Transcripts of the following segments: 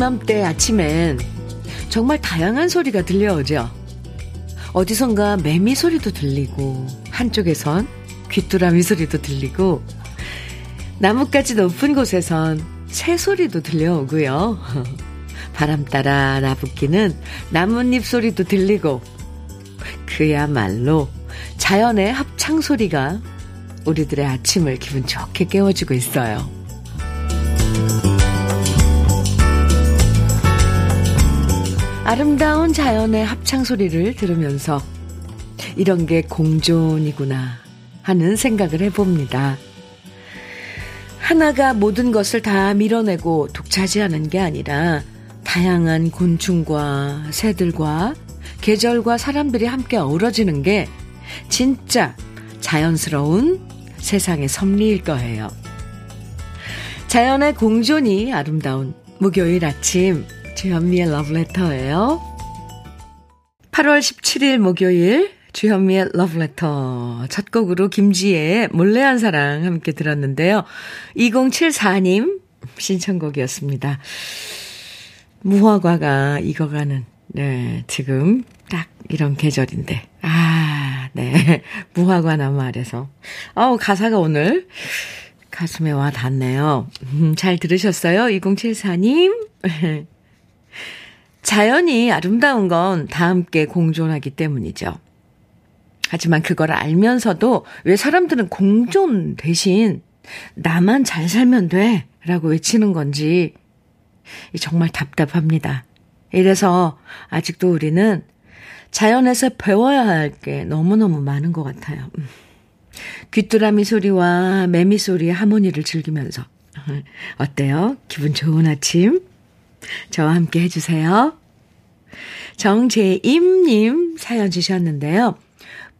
이맘때 아침엔 정말 다양한 소리가 들려오죠. 어디선가 매미 소리도 들리고, 한쪽에선 귀뚜라미 소리도 들리고, 나뭇가지 높은 곳에선 새 소리도 들려오고요. 바람 따라 나붓기는 나뭇잎 소리도 들리고, 그야말로 자연의 합창 소리가 우리들의 아침을 기분 좋게 깨워주고 있어요. 아름다운 자연의 합창 소리를 들으면서 이런 게 공존이구나 하는 생각을 해봅니다. 하나가 모든 것을 다 밀어내고 독차지하는 게 아니라 다양한 곤충과 새들과 계절과 사람들이 함께 어우러지는 게 진짜 자연스러운 세상의 섭리일 거예요. 자연의 공존이 아름다운 목요일 아침 주현미의 러브레터예요. 8월 17일 목요일 주현미의 러브레터 첫 곡으로 김지혜의 몰래한 사랑 함께 들었는데요. 2074님 신청곡이었습니다. 무화과가 익어가는 네, 지금 딱 이런 계절인데. 아, 네. 무화과 나무 아래서. 아우, 가사가 오늘 가슴에 와 닿네요. 음, 잘 들으셨어요? 2074님? 자연이 아름다운 건 다 함께 공존하기 때문이죠. 하지만 그걸 알면서도 왜 사람들은 공존 대신 나만 잘 살면 돼 라고 외치는 건지 정말 답답합니다. 이래서 아직도 우리는 자연에서 배워야 할 게 너무너무 많은 것 같아요. 음. 귀뚜라미 소리와 매미 소리의 하모니를 즐기면서. 어때요? 기분 좋은 아침? 저와 함께 해주세요. 정재임님 사연 주셨는데요.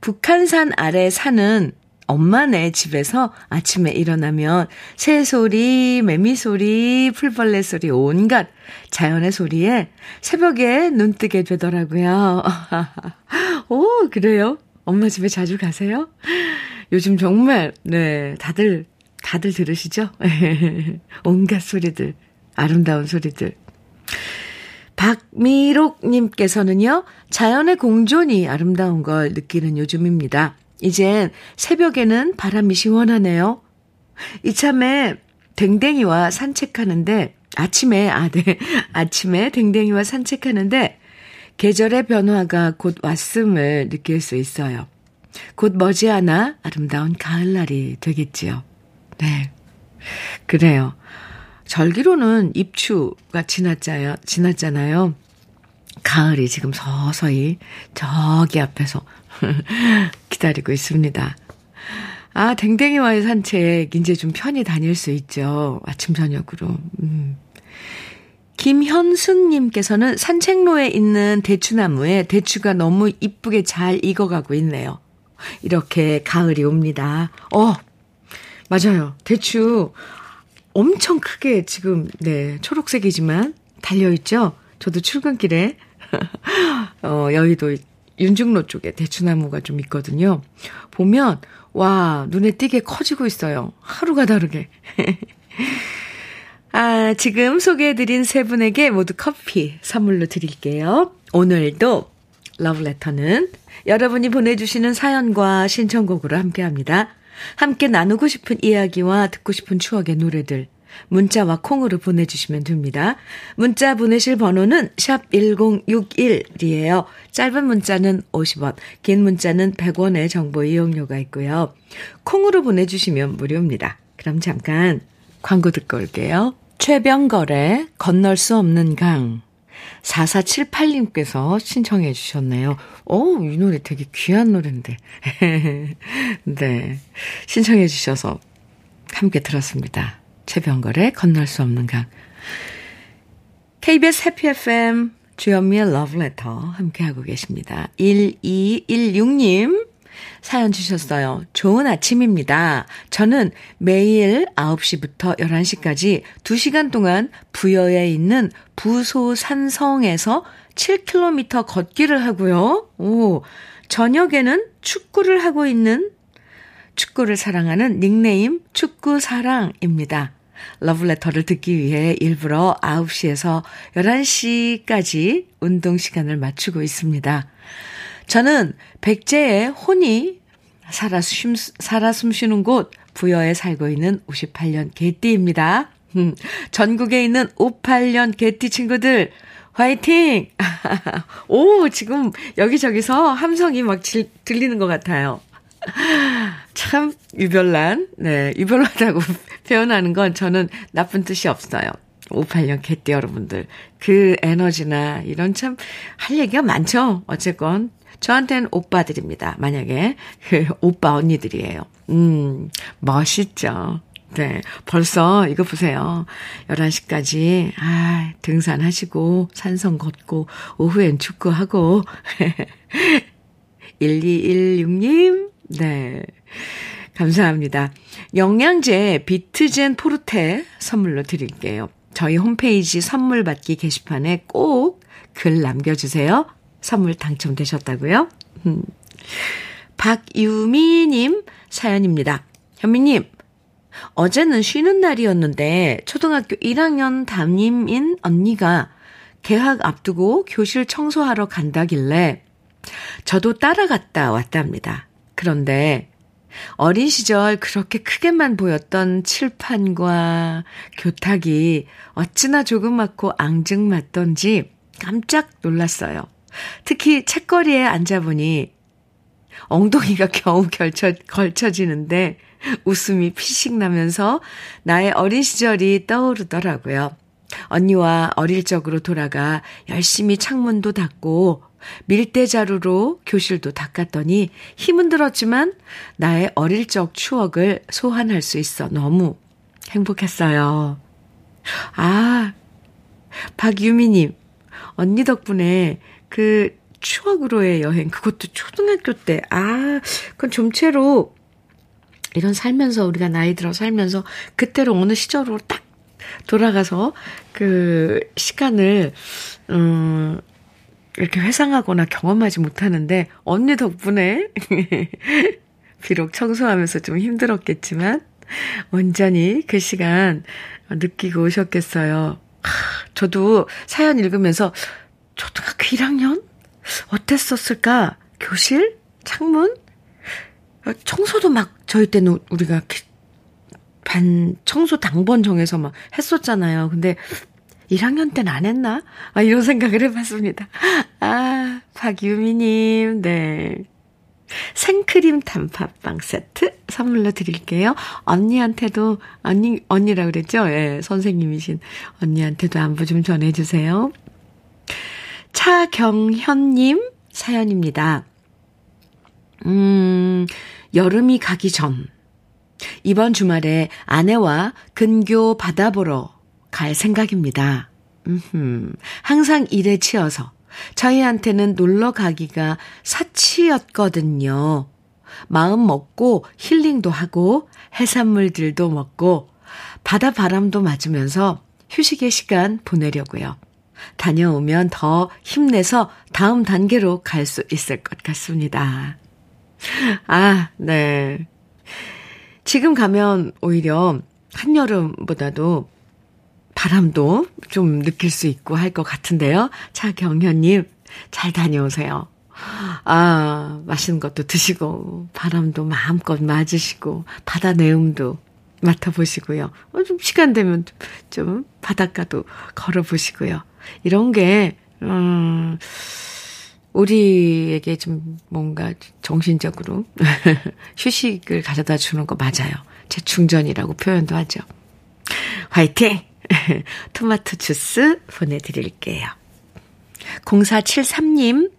북한산 아래 사는 엄마네 집에서 아침에 일어나면 새 소리, 매미 소리, 풀벌레 소리 온갖 자연의 소리에 새벽에 눈 뜨게 되더라고요. 오, 그래요? 엄마 집에 자주 가세요? 요즘 정말, 네, 다들, 다들 들으시죠? 온갖 소리들, 아름다운 소리들. 박미록님께서는요, 자연의 공존이 아름다운 걸 느끼는 요즘입니다. 이젠 새벽에는 바람이 시원하네요. 이참에 댕댕이와 산책하는데, 아침에, 아, 네. 아침에 댕댕이와 산책하는데, 계절의 변화가 곧 왔음을 느낄 수 있어요. 곧 머지않아 아름다운 가을날이 되겠지요. 네. 그래요. 절기로는 입추가 지났잖아요. 지났잖아요. 가을이 지금 서서히 저기 앞에서 기다리고 있습니다. 아, 댕댕이와의 산책, 이제 좀 편히 다닐 수 있죠. 아침, 저녁으로. 음. 김현순님께서는 산책로에 있는 대추나무에 대추가 너무 이쁘게 잘 익어가고 있네요. 이렇게 가을이 옵니다. 어, 맞아요. 대추 엄청 크게 지금, 네, 초록색이지만 달려있죠? 저도 출근길에, 어, 여의도 윤중로 쪽에 대추나무가 좀 있거든요. 보면, 와, 눈에 띄게 커지고 있어요. 하루가 다르게. 아, 지금 소개해드린 세 분에게 모두 커피 선물로 드릴게요. 오늘도 러브레터는 여러분이 보내주시는 사연과 신청곡으로 함께 합니다. 함께 나누고 싶은 이야기와 듣고 싶은 추억의 노래들, 문자와 콩으로 보내주시면 됩니다. 문자 보내실 번호는 샵 1061이에요. 짧은 문자는 50원, 긴 문자는 100원의 정보 이용료가 있고요. 콩으로 보내주시면 무료입니다. 그럼 잠깐 광고 듣고 올게요. 최병걸의 건널 수 없는 강. 4478님께서 신청해 주셨네요. 오, 이 노래 되게 귀한 노래인데. 네. 신청해 주셔서 함께 들었습니다. 최병걸의 건널 수 없는 강. KBS 해피 FM 주현미의 러브레터 함께하고 계십니다. 1216님 사연 주셨어요. 좋은 아침입니다. 저는 매일 9시부터 11시까지 2시간 동안 부여에 있는 부소산성에서 7km 걷기를 하고요. 오, 저녁에는 축구를 하고 있는 축구를 사랑하는 닉네임 축구사랑입니다. 러브레터를 듣기 위해 일부러 9시에서 11시까지 운동 시간을 맞추고 있습니다. 저는 백제의 혼이 살아 숨, 살아 숨 쉬는 곳 부여에 살고 있는 58년 개띠입니다. 음, 전국에 있는 58년 개띠 친구들, 화이팅! 오, 지금 여기저기서 함성이 막 질, 들리는 것 같아요. 참, 유별난. 네, 유별나다고 표현하는 건 저는 나쁜 뜻이 없어요. 58년 개띠 여러분들. 그 에너지나 이런 참, 할 얘기가 많죠? 어쨌건. 저한테는 오빠들입니다. 만약에. 그 오빠 언니들이에요. 음, 멋있죠. 네. 벌써 이거 보세요. 11시까지, 아, 등산하시고, 산성 걷고, 오후엔 축구하고. 1216님, 네. 감사합니다. 영양제 비트젠 포르테 선물로 드릴게요. 저희 홈페이지 선물 받기 게시판에 꼭 글 남겨주세요. 선물 당첨되셨다고요? 음. 박유미님 사연입니다. 현미님, 어제는 쉬는 날이었는데 초등학교 1학년 담임인 언니가 개학 앞두고 교실 청소하러 간다길래 저도 따라갔다 왔답니다. 그런데 어린 시절 그렇게 크게만 보였던 칠판과 교탁이 어찌나 조그맣고 앙증맞던지 깜짝 놀랐어요. 특히 책거리에 앉아보니 엉덩이가 겨우 걸쳐, 걸쳐지는데 웃음이 피식 나면서 나의 어린 시절이 떠오르더라고요. 언니와 어릴 적으로 돌아가 열심히 창문도 닫고 밀대자루로 교실도 닦았더니 힘은 들었지만 나의 어릴 적 추억을 소환할 수 있어 너무 행복했어요. 아, 박유미님, 언니 덕분에 그 추억으로의 여행, 그것도 초등학교 때, 아, 그건 좀채로 이런 살면서 우리가 나이 들어 살면서 그때로 어느 시절로 딱 돌아가서 그 시간을 음 이렇게 회상하거나 경험하지 못하는데 언니 덕분에 비록 청소하면서 좀 힘들었겠지만 온전히 그 시간 느끼고 오셨겠어요. 저도 사연 읽으면서 초등학교 1학년 어땠었을까? 교실? 창문? 청소도 막 저희 때는 우리가 반 청소 당번 정해서 막 했었잖아요. 근데 1학년 때는 안 했나? 아, 이런 생각을 해봤습니다. 아, 박유미님, 네. 생크림 단팥빵 세트 선물로 드릴게요. 언니한테도, 언니, 언니라 그랬죠? 예, 선생님이신 언니한테도 안부 좀 전해주세요. 차경현님 사연입니다. 음, 여름이 가기 전. 이번 주말에 아내와 근교 바다 보러 갈 생각입니다. 음흠, 항상 일에 치여서 저희한테는 놀러 가기가 사치였거든요. 마음 먹고 힐링도 하고 해산물들도 먹고 바다 바람도 맞으면서 휴식의 시간 보내려고요. 다녀오면 더 힘내서 다음 단계로 갈 수 있을 것 같습니다. 아, 네. 지금 가면 오히려 한여름보다도 바람도 좀 느낄 수 있고 할 것 같은데요. 차경현님, 잘 다녀오세요. 아, 맛있는 것도 드시고, 바람도 마음껏 맞으시고, 바다 내음도 맡아보시고요. 어, 좀 시간 되면 좀 바닷가도 걸어보시고요. 이런 게, 음, 우리에게 좀 뭔가 정신적으로 휴식을 가져다 주는 거 맞아요. 재충전이라고 표현도 하죠. 화이팅! 토마토 주스 보내드릴게요. 0473님,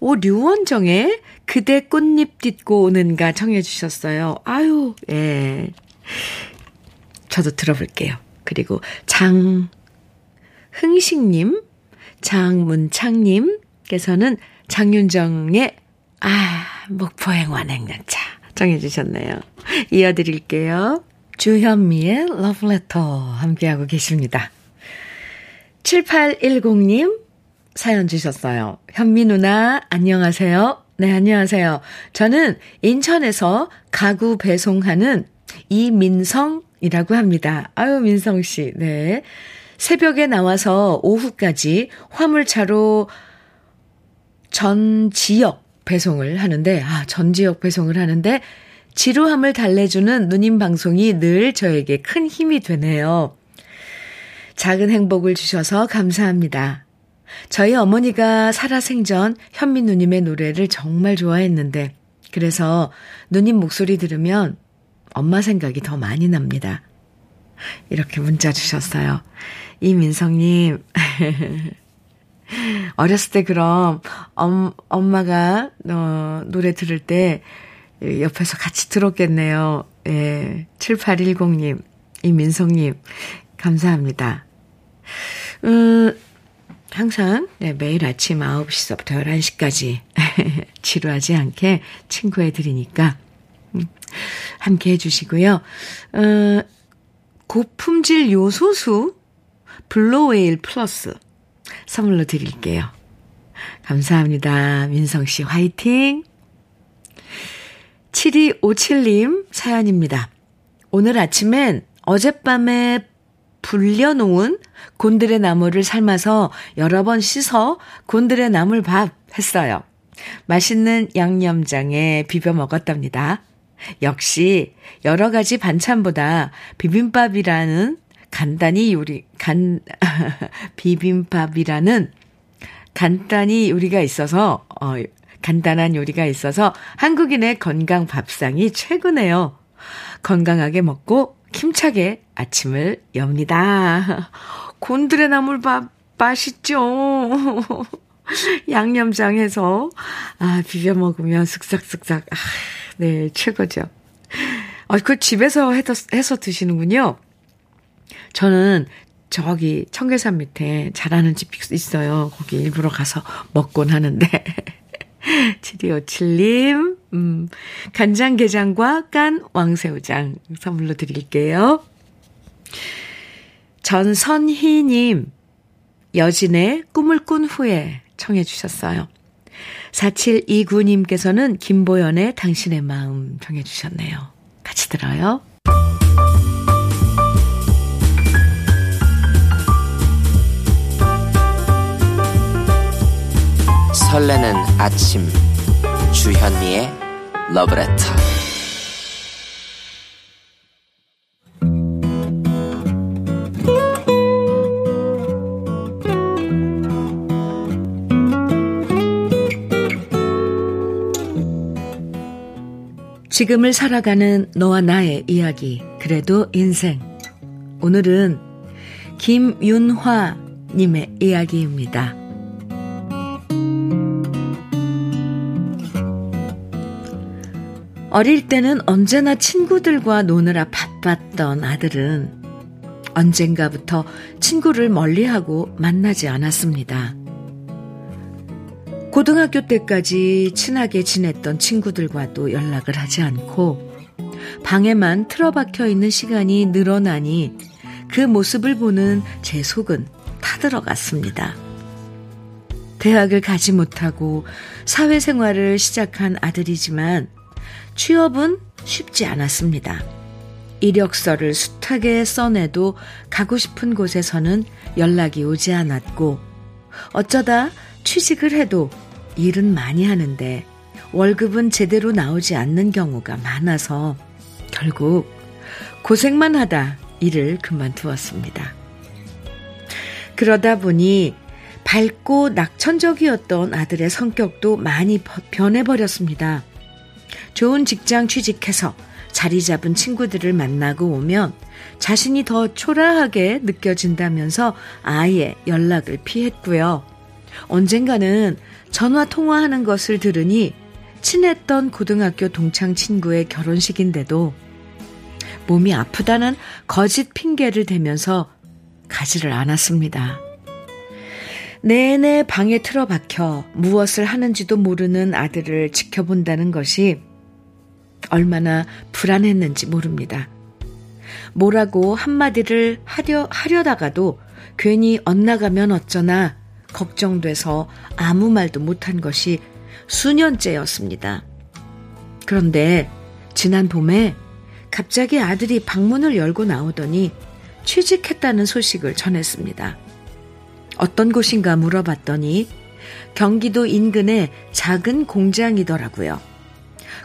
오, 류원정의 그대 꽃잎 딛고 오는가 청해 주셨어요. 아유, 예. 저도 들어볼게요. 그리고 장흥식님, 장문창님께서는 장윤정의 아, 목포행 완행열차 정해주셨네요. 이어드릴게요. 주현미의 러브레터 함께하고 계십니다. 7810님 사연 주셨어요. 현미 누나 안녕하세요. 네, 안녕하세요. 저는 인천에서 가구 배송하는 이민성 이라고 합니다. 아유, 민성 씨. 네. 새벽에 나와서 오후까지 화물차로 전 지역 배송을 하는데, 아, 전 지역 배송을 하는데, 지루함을 달래주는 누님 방송이 늘 저에게 큰 힘이 되네요. 작은 행복을 주셔서 감사합니다. 저희 어머니가 살아생전 현미 누님의 노래를 정말 좋아했는데, 그래서 누님 목소리 들으면 엄마 생각이 더 많이 납니다. 이렇게 문자 주셨어요. 이민성님, 어렸을 때 그럼 엄, 엄마가 어, 노래 들을 때 옆에서 같이 들었겠네요. 예, 7810님, 이민성님, 감사합니다. 음, 항상 네, 매일 아침 9시서부터 11시까지 지루하지 않게 친구해 드리니까 음, 함께 해주시고요. 어, 고품질 요소수 블로웨일 플러스 선물로 드릴게요. 감사합니다. 민성 씨 화이팅! 7257님 사연입니다. 오늘 아침엔 어젯밤에 불려놓은 곤드레 나물을 삶아서 여러 번 씻어 곤드레 나물밥 했어요. 맛있는 양념장에 비벼 먹었답니다. 역시 여러 가지 반찬보다 비빔밥이라는 간단히 요리, 간, 비빔밥이라는 간단히 요리가 있어서, 어, 간단한 요리가 있어서 한국인의 건강 밥상이 최고네요. 건강하게 먹고 힘차게 아침을 엽니다. 곤드레 나물밥 맛있죠? 양념장해서, 아, 비벼 먹으면 쓱싹쓱싹, 아, 네, 최고죠. 아, 그 집에서 해서, 해서 드시는군요. 저는 저기 청계산 밑에 잘하는 집 있어요. 거기 일부러 가서 먹곤 하는데. 7257님, 음, 간장게장과 깐 왕새우장 선물로 드릴게요. 전선희님, 여진의 꿈을 꾼 후에 청해 주셨어요. 4729님께서는 김보연의 당신의 마음 청해 주셨네요. 같이 들어요. 설레는 아침 주현미의 러브레터 지금을 살아가는 너와 나의 이야기 그래도 인생 오늘은 김윤화 님의 이야기입니다. 어릴 때는 언제나 친구들과 노느라 바빴던 아들은 언젠가부터 친구를 멀리하고 만나지 않았습니다. 고등학교 때까지 친하게 지냈던 친구들과도 연락을 하지 않고 방에만 틀어박혀 있는 시간이 늘어나니 그 모습을 보는 제 속은 타들어갔습니다. 대학을 가지 못하고 사회생활을 시작한 아들이지만 취업은 쉽지 않았습니다. 이력서를 숱하게 써내도 가고 싶은 곳에서는 연락이 오지 않았고, 어쩌다 취직을 해도 일은 많이 하는데 월급은 제대로 나오지 않는 경우가 많아서 결국 고생만 하다 일을 그만두었습니다. 그러다 보니 밝고 낙천적이었던 아들의 성격도 많이 변해버렸습니다. 좋은 직장 취직해서 자리 잡은 친구들을 만나고 오면 자신이 더 초라하게 느껴진다면서 아예 연락을 피했고요. 언젠가는 전화 통화하는 것을 들으니 친했던 고등학교 동창 친구의 결혼식인데도 몸이 아프다는 거짓 핑계를 대면서 가지를 않았습니다. 내내 방에 틀어박혀 무엇을 하는지도 모르는 아들을 지켜본다는 것이 얼마나 불안했는지 모릅니다. 뭐라고 한마디를 하려, 하려다가도 괜히 엇나가면 어쩌나 걱정돼서 아무 말도 못한 것이 수년째였습니다. 그런데 지난 봄에 갑자기 아들이 방문을 열고 나오더니 취직했다는 소식을 전했습니다. 어떤 곳인가 물어봤더니 경기도 인근의 작은 공장이더라고요.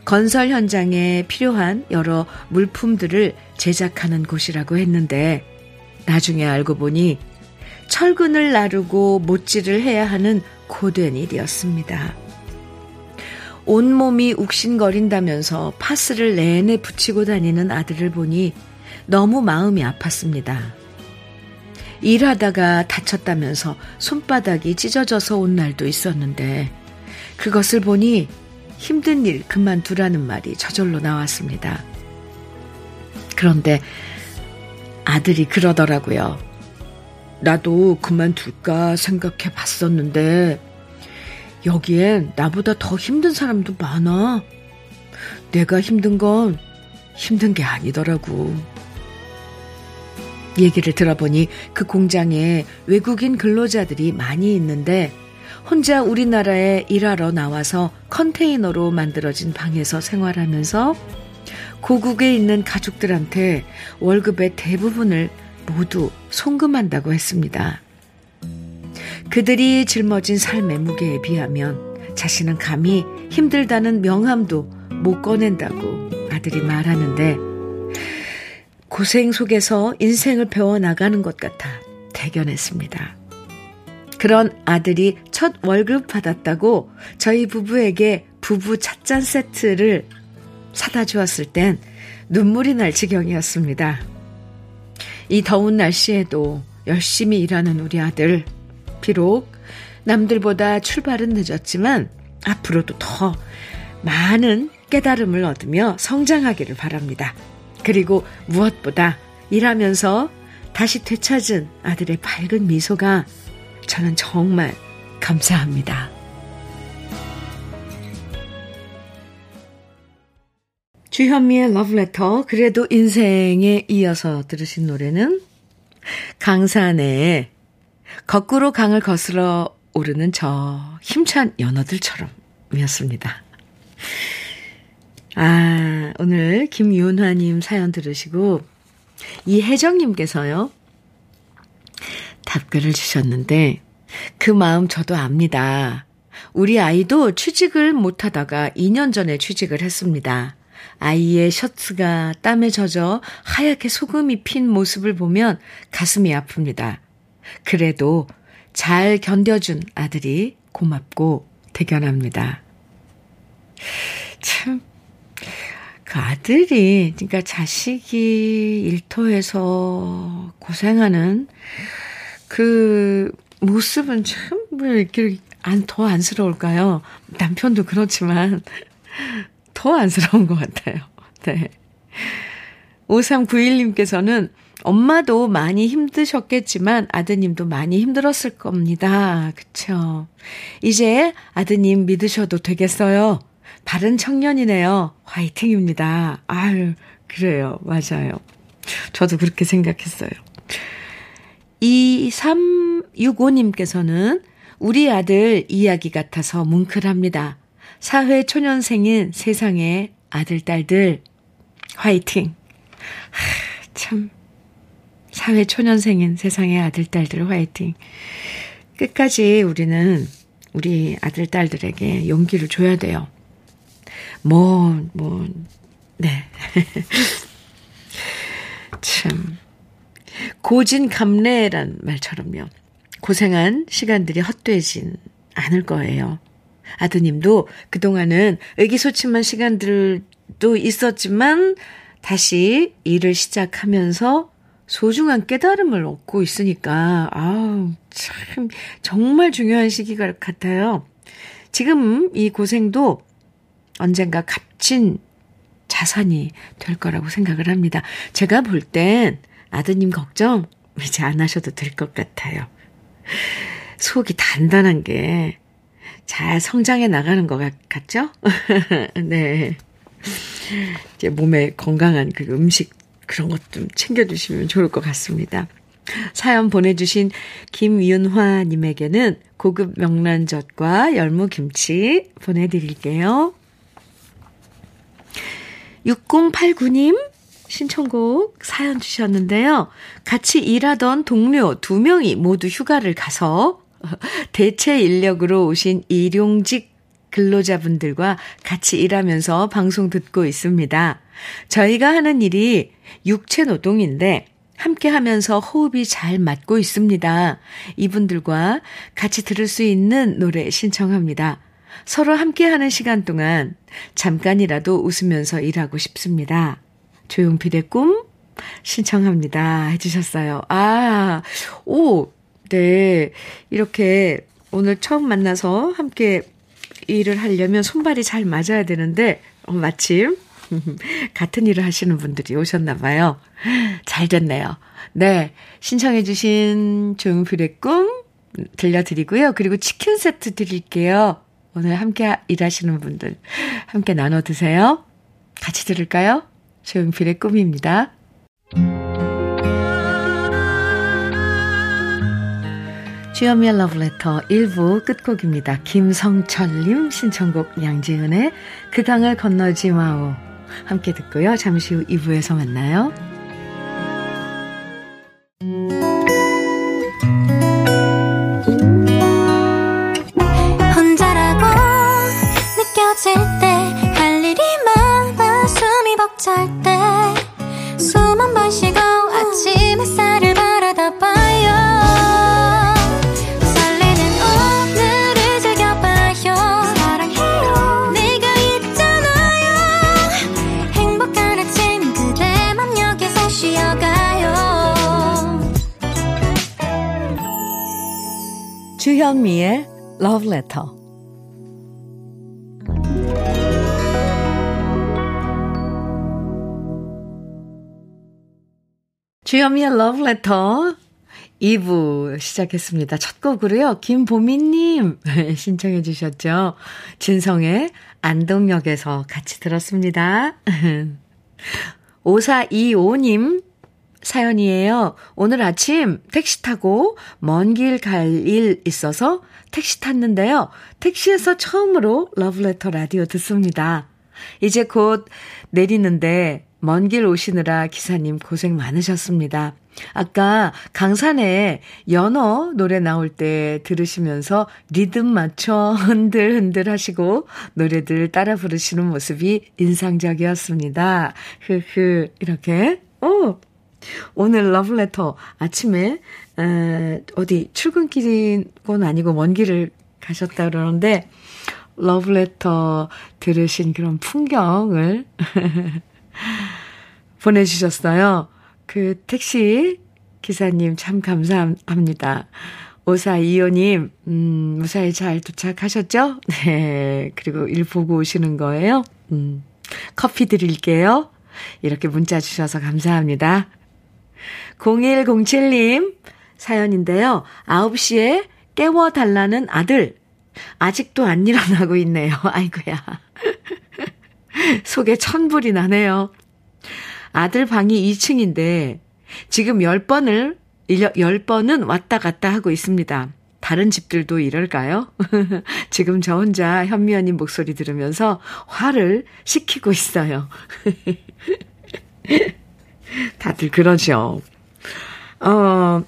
건설 현장에 필요한 여러 물품들을 제작하는 곳이라고 했는데 나중에 알고 보니 철근을 나르고 못질을 해야 하는 고된 일이었습니다. 온몸이 욱신거린다면서 파스를 내내 붙이고 다니는 아들을 보니 너무 마음이 아팠습니다. 일하다가 다쳤다면서 손바닥이 찢어져서 온 날도 있었는데 그것을 보니 힘든 일 그만두라는 말이 저절로 나왔습니다. 그런데 아들이 그러더라고요. 나도 그만둘까 생각해 봤었는데, 여기엔 나보다 더 힘든 사람도 많아. 내가 힘든 건 힘든 게 아니더라고. 얘기를 들어보니 그 공장에 외국인 근로자들이 많이 있는데 혼자 우리나라에 일하러 나와서 컨테이너로 만들어진 방에서 생활하면서 고국에 있는 가족들한테 월급의 대부분을 모두 송금한다고 했습니다. 그들이 짊어진 삶의 무게에 비하면 자신은 감히 힘들다는 명함도 못 꺼낸다고 아들이 말하는데 고생 속에서 인생을 배워나가는 것 같아 대견했습니다. 그런 아들이 첫 월급 받았다고 저희 부부에게 부부 찻잔 세트를 사다 주었을 땐 눈물이 날 지경이었습니다. 이 더운 날씨에도 열심히 일하는 우리 아들. 비록 남들보다 출발은 늦었지만 앞으로도 더 많은 깨달음을 얻으며 성장하기를 바랍니다. 그리고 무엇보다 일하면서 다시 되찾은 아들의 밝은 미소가 저는 정말 감사합니다. 주현미의 러브레터 그래도 인생에 이어서 들으신 노래는 강산의 거꾸로 강을 거슬러 오르는 저 힘찬 연어들처럼 이었습니다. 아, 오늘 김윤화님 사연 들으시고 이혜정님께서요. 답글을 주셨는데 그 마음 저도 압니다. 우리 아이도 취직을 못하다가 2년 전에 취직을 했습니다. 아이의 셔츠가 땀에 젖어 하얗게 소금이 핀 모습을 보면 가슴이 아픕니다. 그래도 잘 견뎌준 아들이 고맙고 대견합니다. 참, 그 아들이, 그러니까 자식이 일터에서 고생하는 그 모습은 참, 왜 이렇게 안, 더 안쓰러울까요? 남편도 그렇지만, 더 안쓰러운 것 같아요. 네. 5391님께서는 엄마도 많이 힘드셨겠지만 아드님도 많이 힘들었을 겁니다. 그쵸. 이제 아드님 믿으셔도 되겠어요. 바른 청년이네요. 화이팅입니다. 아유, 그래요. 맞아요. 저도 그렇게 생각했어요. 2365님께서는 우리 아들 이야기 같아서 뭉클합니다. 사회 초년생인 세상의 아들, 딸들, 화이팅. 하, 참. 사회 초년생인 세상의 아들, 딸들 화이팅. 끝까지 우리는 우리 아들, 딸들에게 용기를 줘야 돼요. 뭐, 뭐, 네. 참. 고진감래란 말처럼요. 고생한 시간들이 헛되진 않을 거예요. 아드님도 그동안은 의기소침한 시간들도 있었지만 다시 일을 시작하면서 소중한 깨달음을 얻고 있으니까, 아우, 참, 정말 중요한 시기 같아요. 지금 이 고생도 언젠가 값진 자산이 될 거라고 생각을 합니다. 제가 볼 땐 아드님 걱정 이제 안 하셔도 될 것 같아요. 속이 단단한 게 잘 성장해 나가는 것 같죠? 네. 이제 몸에 건강한 그 음식 그런 것 좀 챙겨주시면 좋을 것 같습니다. 사연 보내주신 김윤화님에게는 고급 명란젓과 열무김치 보내드릴게요. 6089님, 신청곡 사연 주셨는데요. 같이 일하던 동료 두 명이 모두 휴가를 가서 대체 인력으로 오신 일용직 근로자분들과 같이 일하면서 방송 듣고 있습니다. 저희가 하는 일이 육체 노동인데 함께 하면서 호흡이 잘 맞고 있습니다. 이분들과 같이 들을 수 있는 노래 신청합니다. 서로 함께 하는 시간 동안 잠깐이라도 웃으면서 일하고 싶습니다. 조용필의 꿈 신청합니다. 해주셨어요. 아, 오, 네. 이렇게 오늘 처음 만나서 함께 일을 하려면 손발이 잘 맞아야 되는데, 어, 마침 같은 일을 하시는 분들이 오셨나 봐요. 잘 됐네요. 네. 신청해 주신 조용필의 꿈 들려드리고요. 그리고 치킨 세트 드릴게요. 오늘 함께 일하시는 분들 함께 나눠 드세요. 같이 들을까요? 조용필의 꿈입니다. 주여미의 러브레터 1부 끝곡입니다. 김성철님 신청곡 양지은의 그 강을 건너지 마오 함께 듣고요. 잠시 후 2부에서 만나요. Letter. 주현미의 Love Letter 2부 시작했습니다. 첫 곡으로요. 김보미님 신청해 주셨죠. 진성의 안동역에서 같이 들었습니다. 5425님 사연이에요. 오늘 아침 택시 타고 먼 길 갈 일 있어서 택시 탔는데요. 택시에서 처음으로 러브레터 라디오 듣습니다. 이제 곧 내리는데 먼 길 오시느라 기사님 고생 많으셨습니다. 아까 강산에 연어 노래 나올 때 들으시면서 리듬 맞춰 흔들흔들 하시고 노래들 따라 부르시는 모습이 인상적이었습니다. 흐흐, 이렇게. 오! 오늘 러브레터 아침에 에, 어디 출근길은 아니고 먼 길을 가셨다 그러는데 러브레터 들으신 그런 풍경을 보내주셨어요. 그 택시 기사님 참 감사합니다. 오사 이호님, 음, 무사히 잘 도착하셨죠? 네. 그리고 일 보고 오시는 거예요? 음, 커피 드릴게요. 이렇게 문자 주셔서 감사합니다. 0107님 사연인데요. 9시에 깨워달라는 아들. 아직도 안 일어나고 있네요. 아이고야. 속에 천불이 나네요. 아들 방이 2층인데 지금 10번을 10번은 왔다 갔다 하고 있습니다. 다른 집들도 이럴까요? 지금 저 혼자 현미 언님 목소리 들으면서 화를 식히고 있어요. 다들 그러죠. 어,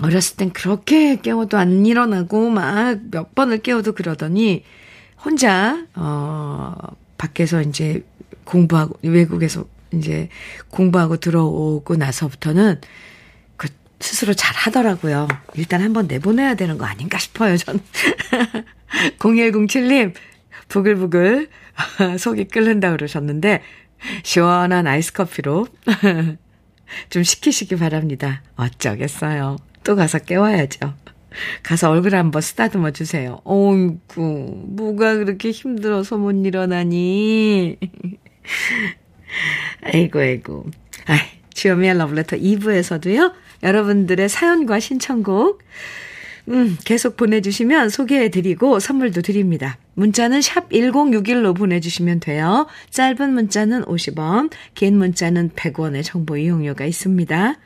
어렸을 땐 그렇게 깨워도 안 일어나고 막 몇 번을 깨워도 그러더니 혼자, 어, 밖에서 이제 공부하고, 외국에서 이제 공부하고 들어오고 나서부터는 그 스스로 잘 하더라고요. 일단 한번 내보내야 되는 거 아닌가 싶어요, 전. 0107님, 부글부글 속이 끓는다 그러셨는데, 시원한 아이스 커피로 좀 시키시기 바랍니다. 어쩌겠어요. 또 가서 깨워야죠. 가서 얼굴 한번 쓰다듬어 주세요. 어이구, 뭐가 그렇게 힘들어서 못 일어나니? 아이고, 아이고. 아이, 주요미의 러브레터 2부에서도요, 여러분들의 사연과 신청곡, 음, 계속 보내주시면 소개해드리고 선물도 드립니다. 문자는 샵 1061로 보내주시면 돼요. 짧은 문자는 50원, 긴 문자는 100원의 정보 이용료가 있습니다.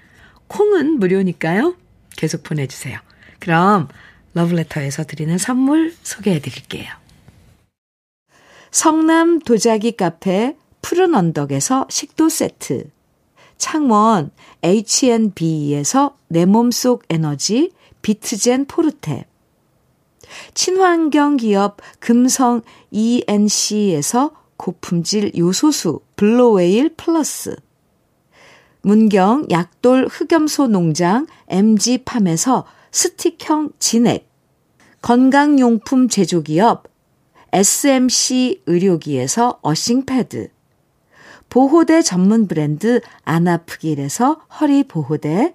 콩은 무료니까요. 계속 보내주세요. 그럼 러브레터에서 드리는 선물 소개해드릴게요. 성남 도자기 카페 푸른 언덕에서 식도 세트, 창원 H&B에서 내 몸속 에너지 비트젠 포르테. 친환경 기업 금성 ENC에서 고품질 요소수 블로웨일 플러스. 문경 약돌 흑염소 농장 MG팜에서 스틱형 진액. 건강용품 제조기업 SMC 의료기에서 어싱패드. 보호대 전문 브랜드 아나프길에서 허리보호대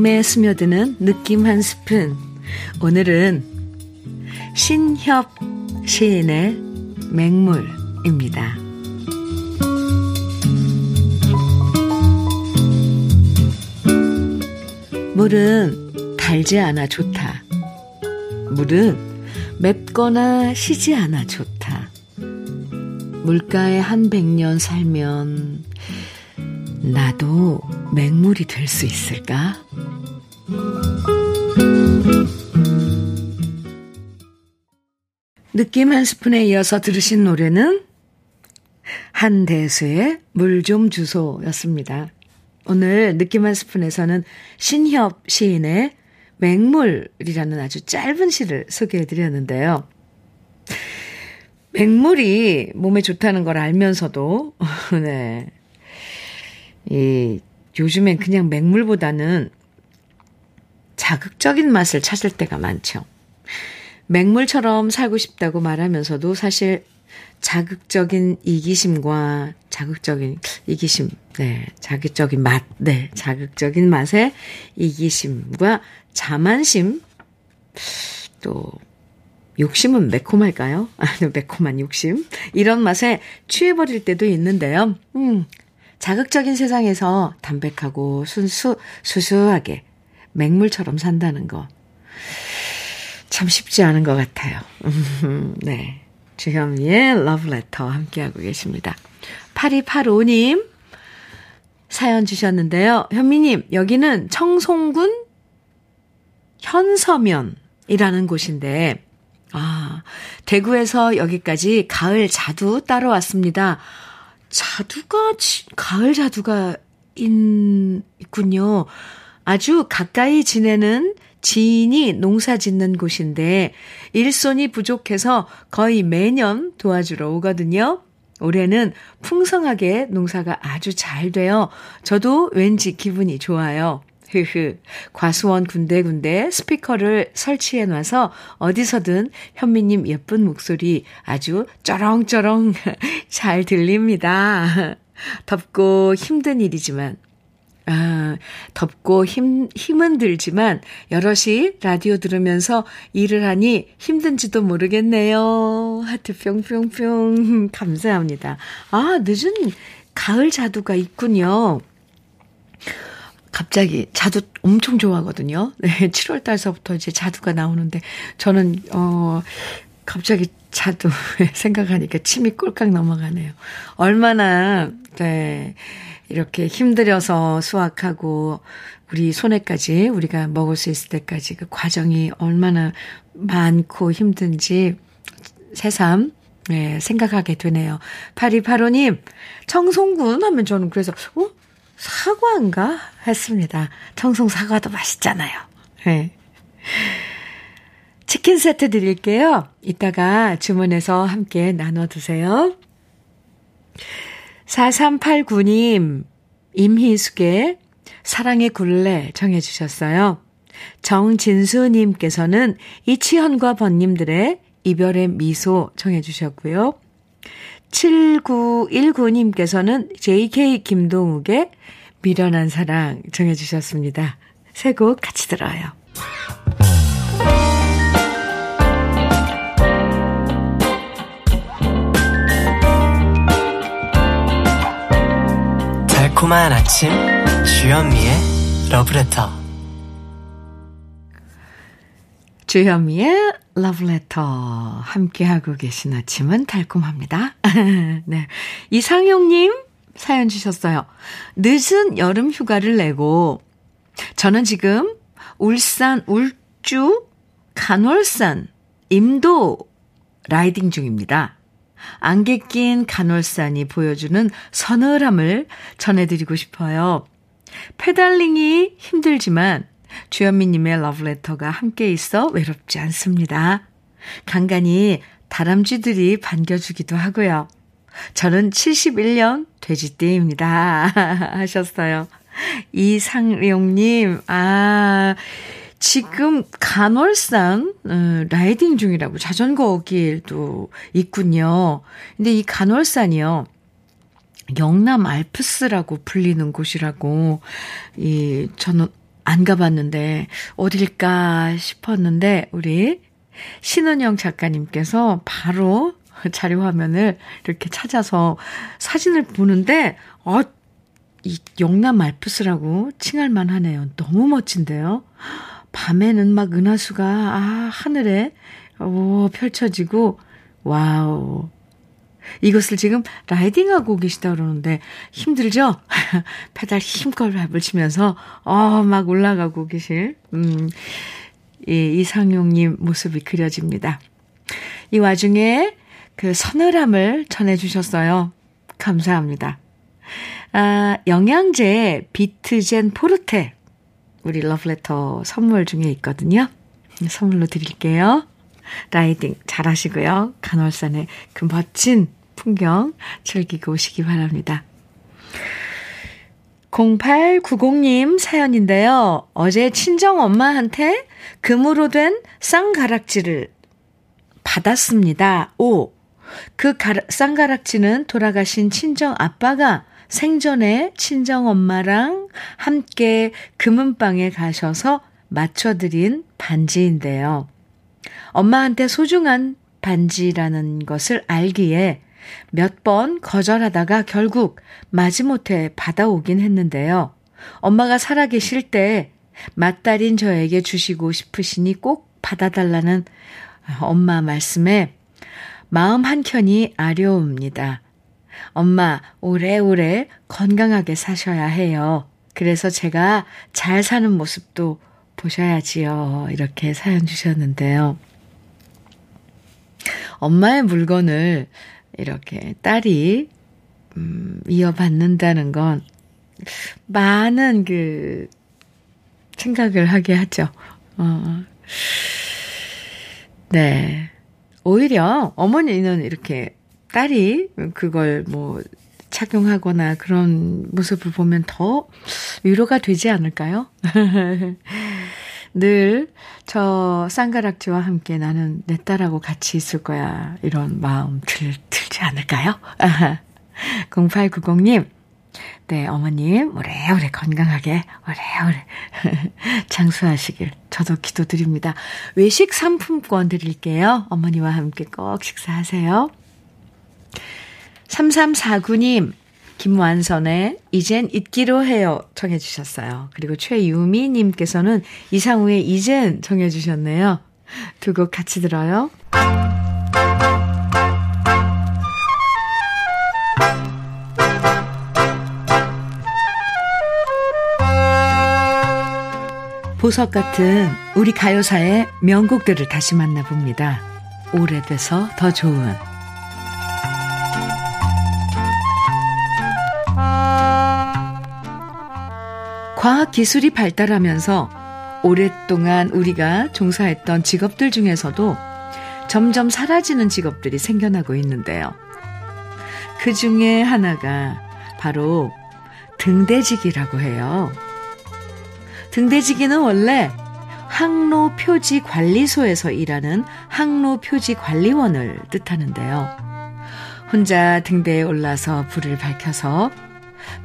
마음에 스며드는 느낌 한 스푼. 오늘은 신협 시인의 맹물입니다. 물은 달지 않아 좋다. 물은 맵거나 시지 않아 좋다. 물가에 한 백년 살면 나도 맹물이 될 수 있을까? 느낌 한 스푼에 이어서 들으신 노래는 한대수의 물 좀 주소였습니다. 오늘 느낌 한 스푼에서는 신협 시인의 맹물이라는 아주 짧은 시를 소개해 드렸는데요. 맹물이 몸에 좋다는 걸 알면서도, 네. 이, 요즘엔 그냥 맹물보다는 자극적인 맛을 찾을 때가 많죠. 맹물처럼 살고 싶다고 말하면서도 사실 자극적인 이기심과 자극적인 이기심, 네, 자극적인 맛, 네, 자극적인 맛의 이기심과 자만심, 또 욕심은 매콤할까요? 아, 매콤한 욕심. 이런 맛에 취해버릴 때도 있는데요. 음, 자극적인 세상에서 담백하고 순수, 수수하게 맹물처럼 산다는 거. 참 쉽지 않은 것 같아요. 네. 주현미의 러브레터 함께하고 계십니다. 8285님 사연 주셨는데요. 현미님, 여기는 청송군 현서면이라는 곳인데, 아, 대구에서 여기까지 가을 자두 따러 왔습니다. 자두가, 가을 자두가 있군요. 아주 가까이 지내는 지인이 농사 짓는 곳인데 일손이 부족해서 거의 매년 도와주러 오거든요. 올해는 풍성하게 농사가 아주 잘 되어 저도 왠지 기분이 좋아요. 흐흐. 과수원 군데군데 스피커를 설치해 놔서 어디서든 현미님 예쁜 목소리 아주 쩌렁쩌렁 잘 들립니다. 덥고 힘든 일이지만 아, 덥고 힘, 힘은 들지만 여럿이 라디오 들으면서 일을 하니 힘든지도 모르겠네요. 하트 뿅뿅뿅. 감사합니다. 아, 늦은 가을 자두가 있군요. 갑자기 자두 엄청 좋아하거든요. 네, 7월 달서부터 이제 자두가 나오는데 저는 어 갑자기 자두 생각하니까 침이 꿀깍 넘어가네요. 얼마나 네. 이렇게 힘들여서 수확하고 우리 손에까지 우리가 먹을 수 있을 때까지 그 과정이 얼마나 많고 힘든지 새삼 네, 생각하게 되네요. 8285님, 청송군 하면 저는 그래서, 어? 사과인가? 했습니다. 청송 사과도 맛있잖아요. 네. 치킨 세트 드릴게요. 이따가 주문해서 함께 나눠 드세요. 4389님, 임희숙의 사랑의 굴레 정해주셨어요. 정진수님께서는 이치현과 번님들의 이별의 미소 정해주셨고요. 7919님께서는 JK 김동욱의 미련한 사랑 정해주셨습니다. 세 곡 같이 들어요. 달콤한 아침 주현미의 러브레터 주현미의 러브레터 함께하고 계신 아침은 달콤합니다. 네. 이상용님 사연 주셨어요. 늦은 여름 휴가를 내고 저는 지금 울산, 울주, 간월산, 임도 라이딩 중입니다. 안개 낀 간월산이 보여주는 서늘함을 전해드리고 싶어요. pedaling이 힘들지만 주현미님의 러브레터가 함께 있어 외롭지 않습니다. 간간히 다람쥐들이 반겨주기도 하고요. 저는 71년 돼지띠입니다. 하셨어요. 이상룡님, 아, 지금 간월산 어, 라이딩 중이라고 자전거 길도 있군요. 근데 이 간월산이요. 영남 알프스라고 불리는 곳이라고 이 저는 안 가봤는데 어딜까 싶었는데 우리 신은영 작가님께서 바로 자료 화면을 이렇게 찾아서 사진을 보는데 어, 이 영남 알프스라고 칭할 만하네요. 너무 멋진데요. 밤에는 막 은하수가, 아, 하늘에, 오, 펼쳐지고, wow. 이것을 지금 riding하고 계시다 그러는데 힘들죠? 페달 힘껏 밟으시면서, 어, 막 올라가고 계실, 음, 이 이상용님 모습이 그려집니다. 이 와중에 그 서늘함을 전해주셨어요. 감사합니다. 아, 영양제 비트젠 포르테 우리 러브레터 선물 중에 있거든요. 선물로 드릴게요. 라이딩 잘 하시고요. 간월산의 그 멋진 풍경 즐기고 오시기 바랍니다. 0890님 사연인데요. 어제 친정 엄마한테 금으로 된 쌍가락지를 받았습니다. 오. 그 가라, 쌍가락지는 돌아가신 친정 아빠가 생전에 친정 엄마랑 함께 금은방에 가셔서 맞춰드린 반지인데요. 엄마한테 소중한 반지라는 것을 알기에 몇 번 거절하다가 결국 마지못해 받아오긴 했는데요. 엄마가 살아계실 때 맏딸인 저에게 주시고 싶으시니 꼭 받아달라는 엄마 말씀에 마음 한켠이 아려옵니다. 엄마, 오래오래 건강하게 사셔야 해요. 그래서 제가 잘 사는 모습도 보셔야지요. 이렇게 사연 주셨는데요. 엄마의 물건을 이렇게 딸이, 음, 이어받는다는 건 많은 그 생각을 하게 하죠. 어. 네. 오히려 어머니는 이렇게 딸이 그걸 뭐 착용하거나 그런 모습을 보면 더 위로가 되지 않을까요? 늘 저 쌍가락지와 함께 나는 내 딸하고 같이 있을 거야. 이런 마음 들, 들지 않을까요? 0890님, 네, 어머님, 오래오래 건강하게, 오래오래 장수하시길 저도 기도드립니다. 외식 상품권 드릴게요. 어머니와 함께 꼭 식사하세요. 3349님, 김완선의 이젠 잊기로 해요 청해 주셨어요. 그리고 최유미 님께서는 이상우의 이젠 청해 주셨네요. 두 곡 같이 들어요. 보석 같은 우리 가요사의 명곡들을 다시 만나봅니다. 오래돼서 더 좋은 과학 기술이 발달하면서 오랫동안 우리가 종사했던 직업들 중에서도 점점 사라지는 직업들이 생겨나고 있는데요. 그 중에 하나가 바로 등대직이라고 해요. 등대지기는 원래 항로 표지 관리소에서 일하는 항로 표지 관리원을 뜻하는데요. 혼자 등대에 올라서 불을 밝혀서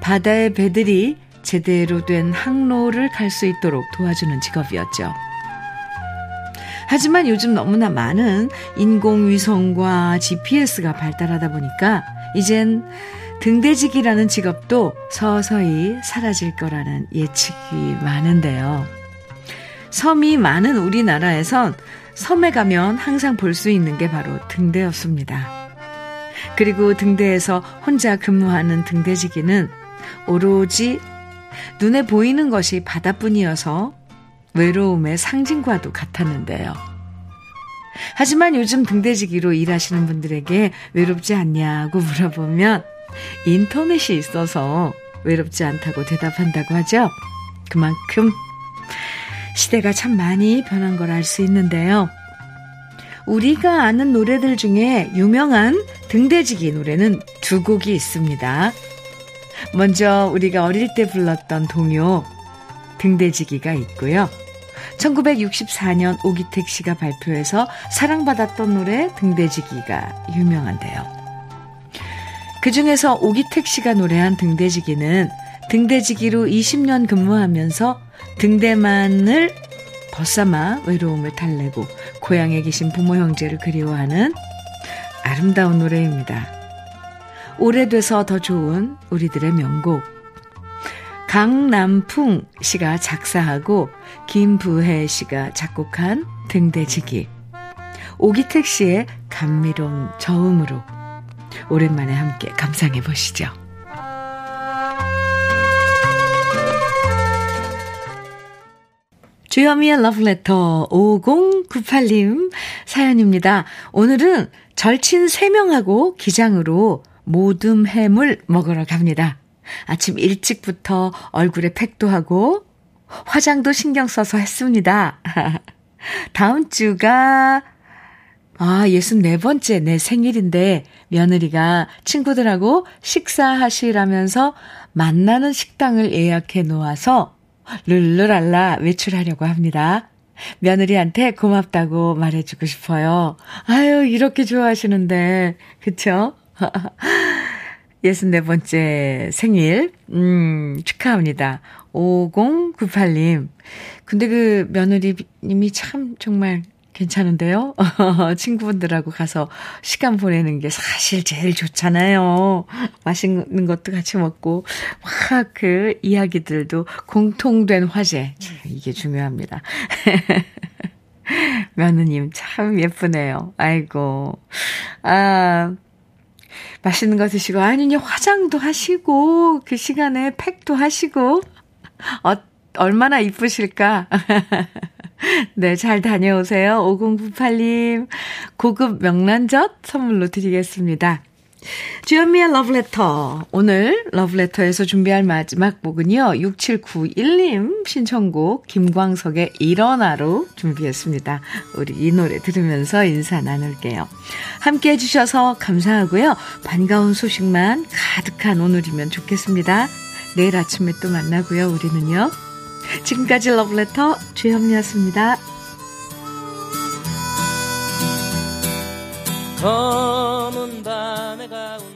바다의 배들이 제대로 된 항로를 갈 수 있도록 도와주는 직업이었죠. 하지만 요즘 너무나 많은 인공위성과 GPS가 발달하다 보니까 이젠 등대직이라는 직업도 서서히 사라질 거라는 예측이 많은데요. 섬이 많은 우리나라에선 섬에 가면 항상 볼 수 있는 게 바로 등대였습니다. 그리고 등대에서 혼자 근무하는 등대지기는 오로지 눈에 보이는 것이 바다뿐이어서 외로움의 상징과도 같았는데요. 하지만 요즘 등대지기로 일하시는 분들에게 외롭지 않냐고 물어보면 인터넷이 있어서 외롭지 않다고 대답한다고 하죠. 그만큼 시대가 참 많이 변한 걸 알 수 있는데요. 우리가 아는 노래들 중에 유명한 등대지기 노래는 두 곡이 있습니다. 먼저 우리가 어릴 때 불렀던 동요 등대지기가 있고요. 1964년 오기택 씨가 발표해서 사랑받았던 노래 등대지기가 유명한데요. 그 중에서 오기택 씨가 노래한 등대지기는 등대지기로 20년 근무하면서 등대만을 벗삼아 외로움을 달래고 고향에 계신 부모 형제를 그리워하는 아름다운 노래입니다. 오래돼서 더 좋은 우리들의 명곡. 강남풍 씨가 작사하고 김부혜 씨가 작곡한 등대지기. 오기택 씨의 감미로운 저음으로 오랜만에 함께 감상해 보시죠. 주현미의 러브레터 5098님 사연입니다. 오늘은 절친 3명하고 기장으로 모듬 해물 먹으러 갑니다. 아침 일찍부터 얼굴에 팩도 하고 화장도 신경 써서 했습니다. 다음 주가 아, 64번째 내 생일인데 며느리가 친구들하고 식사하시라면서 만나는 식당을 예약해 놓아서 룰루랄라 외출하려고 합니다. 며느리한테 고맙다고 말해주고 싶어요. 아유, 이렇게 좋아하시는데, 그쵸? 64번째 생일, 음, 축하합니다. 5098님. 근데 그 며느리님이 참 정말 괜찮은데요? 친구분들하고 가서 시간 보내는 게 사실 제일 좋잖아요. 맛있는 것도 같이 먹고, 막 그 이야기들도 공통된 화제. 이게 중요합니다. 며느님 참 예쁘네요. 아이고. 아, 맛있는 거 드시고, 아니, 화장도 하시고, 그 시간에 팩도 하시고, 어, 얼마나 이쁘실까? 네, 잘 다녀오세요. 5098님. 고급 명란젓 선물로 드리겠습니다. 주현미의 러브레터. 오늘 러브레터에서 준비할 마지막 곡은요. 6791님 신청곡 김광석의 일어나로 준비했습니다. 우리 이 노래 들으면서 인사 나눌게요. 함께 해주셔서 감사하고요. 반가운 소식만 가득한 오늘이면 좋겠습니다. 내일 아침에 또 만나고요. 우리는요. 지금까지 러브레터 주현미였습니다. 검은 밤의 가운데